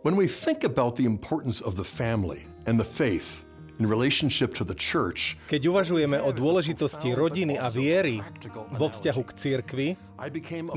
When we think about the importance of the family and the faith in relationship to the church, Keď uvažujeme o dôležitosti rodiny a viery vo vzťahu k cirkvi,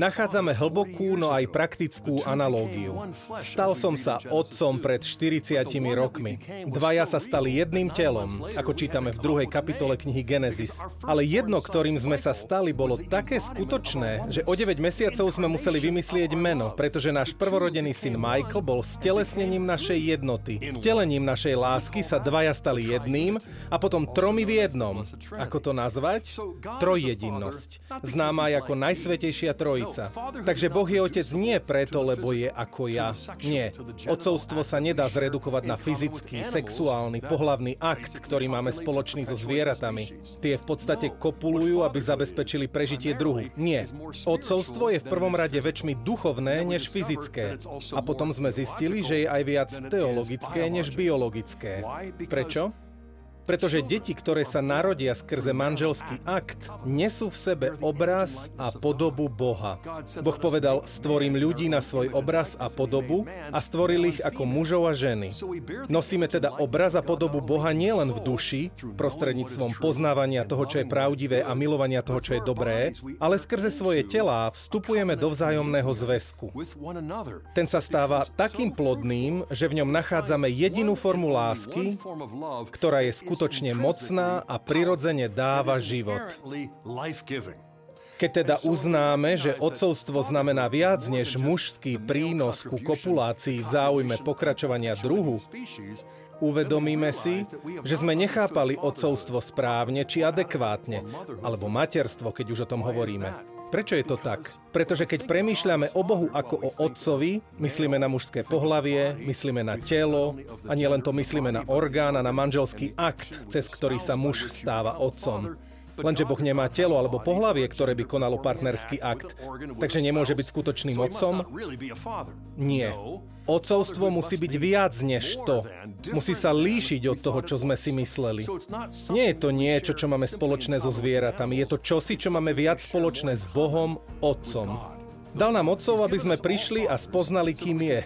nachádzame hlbokú, no aj praktickú analógiu. Stal som sa otcom pred 40 rokmi. Dvaja sa stali jedným telom, ako čítame v druhej kapitole knihy Genesis. Ale jedno, ktorým sme sa stali, bolo také skutočné, že o 9 mesiacov sme museli vymyslieť meno, pretože náš prvorodený syn Michael bol stelesnením našej jednoty. Vtelením našej lásky sa dvaja stali jedným a potom tromi v jednom. Ako to nazvať? Trojjedinnosť. Známa aj ako najsvetejšia Najsvetejšia Trojica. Takže Boh je otec nie preto, lebo je ako ja. Nie. Otcovstvo sa nedá zredukovať na fyzický, sexuálny, pohlavný akt, ktorý máme spoločný so zvieratami. Tie v podstate kopulujú, aby zabezpečili prežitie druhu. Nie. Otcovstvo je v prvom rade väčšmi duchovné než fyzické. A potom sme zistili, že je aj viac teologické než biologické. Prečo? Pretože deti, ktoré sa narodia skrze manželský akt, nesú v sebe obraz a podobu Boha. Boh povedal, stvorím ľudí na svoj obraz a podobu a stvoril ich ako mužov a ženy. Nosíme teda obraz a podobu Boha nielen v duši, prostredníctvom poznávania toho, čo je pravdivé a milovania toho, čo je dobré, ale skrze svoje telá vstupujeme do vzájomného zväzku. Ten sa stáva takým plodným, že v ňom nachádzame jedinú formu lásky, ktorá je skutočná skutočne mocná a prirodzene dáva život. Keď teda uznáme, že otcovstvo znamená viac než mužský prínos ku kopulácii v záujme pokračovania druhu, uvedomíme si, že sme nechápali otcovstvo správne či adekvátne, alebo materstvo, keď už o tom hovoríme. Prečo je to tak? Pretože keď premýšľame o Bohu ako o Otcovi, myslíme na mužské pohlavie, myslíme na telo a nielen to myslíme na orgán a na manželský akt, cez ktorý sa muž stáva otcom. Lenže Boh nemá telo alebo pohlavie, ktoré by konalo partnerský akt. Takže nemôže byť skutočným otcom? Nie. Otcovstvo musí byť viac než to. Musí sa líšiť od toho, čo sme si mysleli. Nie je to niečo, čo máme spoločné so zvieratami. Je to čosi, čo máme viac spoločné s Bohom, Otcom. Dal nám otcov, aby sme prišli a spoznali, kým je.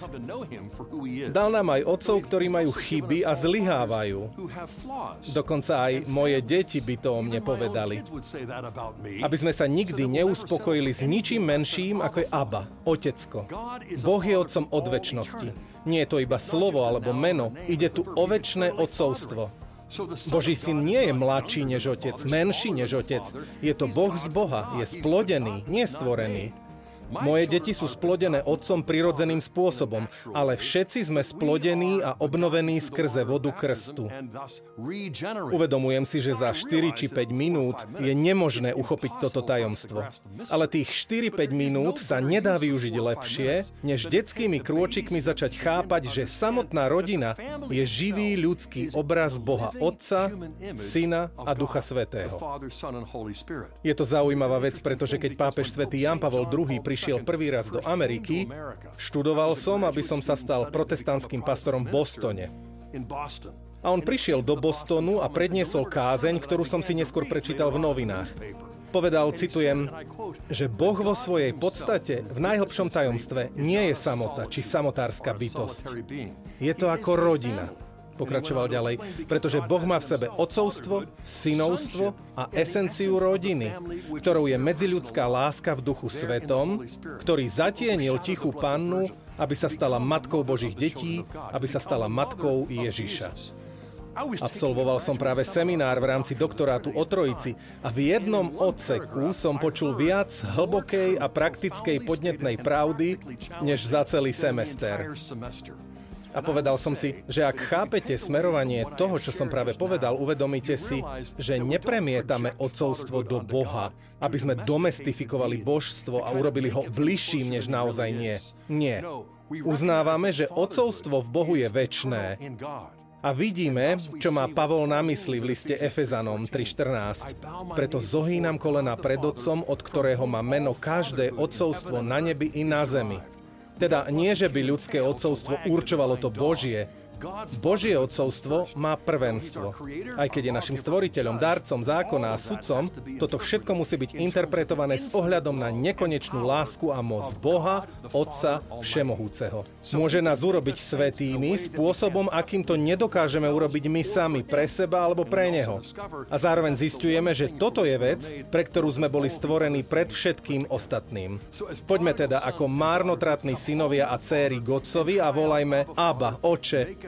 Dal nám aj otcov, ktorí majú chyby a zlyhávajú. Dokonca aj moje deti by to o mne povedali. Aby sme sa nikdy neuspokojili s ničím menším, ako je Abba, otecko. Boh je otcom od väčšnosti. Nie je to iba slovo alebo meno, ide tu o väčšné otcovstvo. Boží syn nie je mladší než otec, menší než otec. Je to Boh z Boha, je splodený, nestvorený. Moje deti sú splodené otcom prirodzeným spôsobom, ale všetci sme splodení a obnovení skrze vodu krstu. Uvedomujem si, že za 4 či 5 minút je nemožné uchopiť toto tajomstvo. Ale tých 4-5 minút sa nedá využiť lepšie, než detskými krôčikmi začať chápať, že samotná rodina je živý ľudský obraz Boha Otca, Syna a Ducha Svetého. Je to zaujímavá vec, pretože keď pápež svätý Jan Pavol II prišiel prišiel prvý raz do Ameriky, študoval som, aby som sa stal protestantským pastorom v Bostone. A on prišiel do Bostonu a predniesol kázeň, ktorú som si neskôr prečítal v novinách. Povedal, citujem, že Boh vo svojej podstate v najhlbšom tajomstve nie je samota či samotárska bytosť. Je to ako rodina. Pokračoval ďalej, pretože Boh má v sebe otcovstvo, synovstvo a esenciu rodiny, ktorou je medziľudská láska v duchu svetom, ktorý zatienil tichú pannu, aby sa stala matkou Božích detí, aby sa stala matkou Ježiša. Absolvoval som práve seminár v rámci doktorátu o Trojici a v jednom odseku som počul viac hlbokej a praktickej podnetnej pravdy, než za celý semester. A povedal som si, že ak chápete smerovanie toho, čo som práve povedal, uvedomíte si, že nepremietame odcovstvo do Boha, aby sme domestifikovali božstvo a urobili ho bližším, než naozaj nie. Nie. Uznávame, že odcovstvo v Bohu je väčné. A vidíme, čo má Pavol na mysli v liste Efezanom 3.14. Preto zohýnam kolena pred Otcom, od ktorého má meno každé odcovstvo na nebi i na zemi teda nie, že by ľudské odcovstvo určovalo to Božie, Božie odcovstvo má prvenstvo. Aj keď je našim stvoriteľom, darcom, zákona a sudcom, toto všetko musí byť interpretované s ohľadom na nekonečnú lásku a moc Boha, Otca Všemohúceho. Môže nás urobiť svetými spôsobom, akým to nedokážeme urobiť my sami pre seba alebo pre Neho. A zároveň zistujeme, že toto je vec, pre ktorú sme boli stvorení pred všetkým ostatným. Poďme teda ako márnotratní synovia a céry Godcovi a volajme Abba, Oče,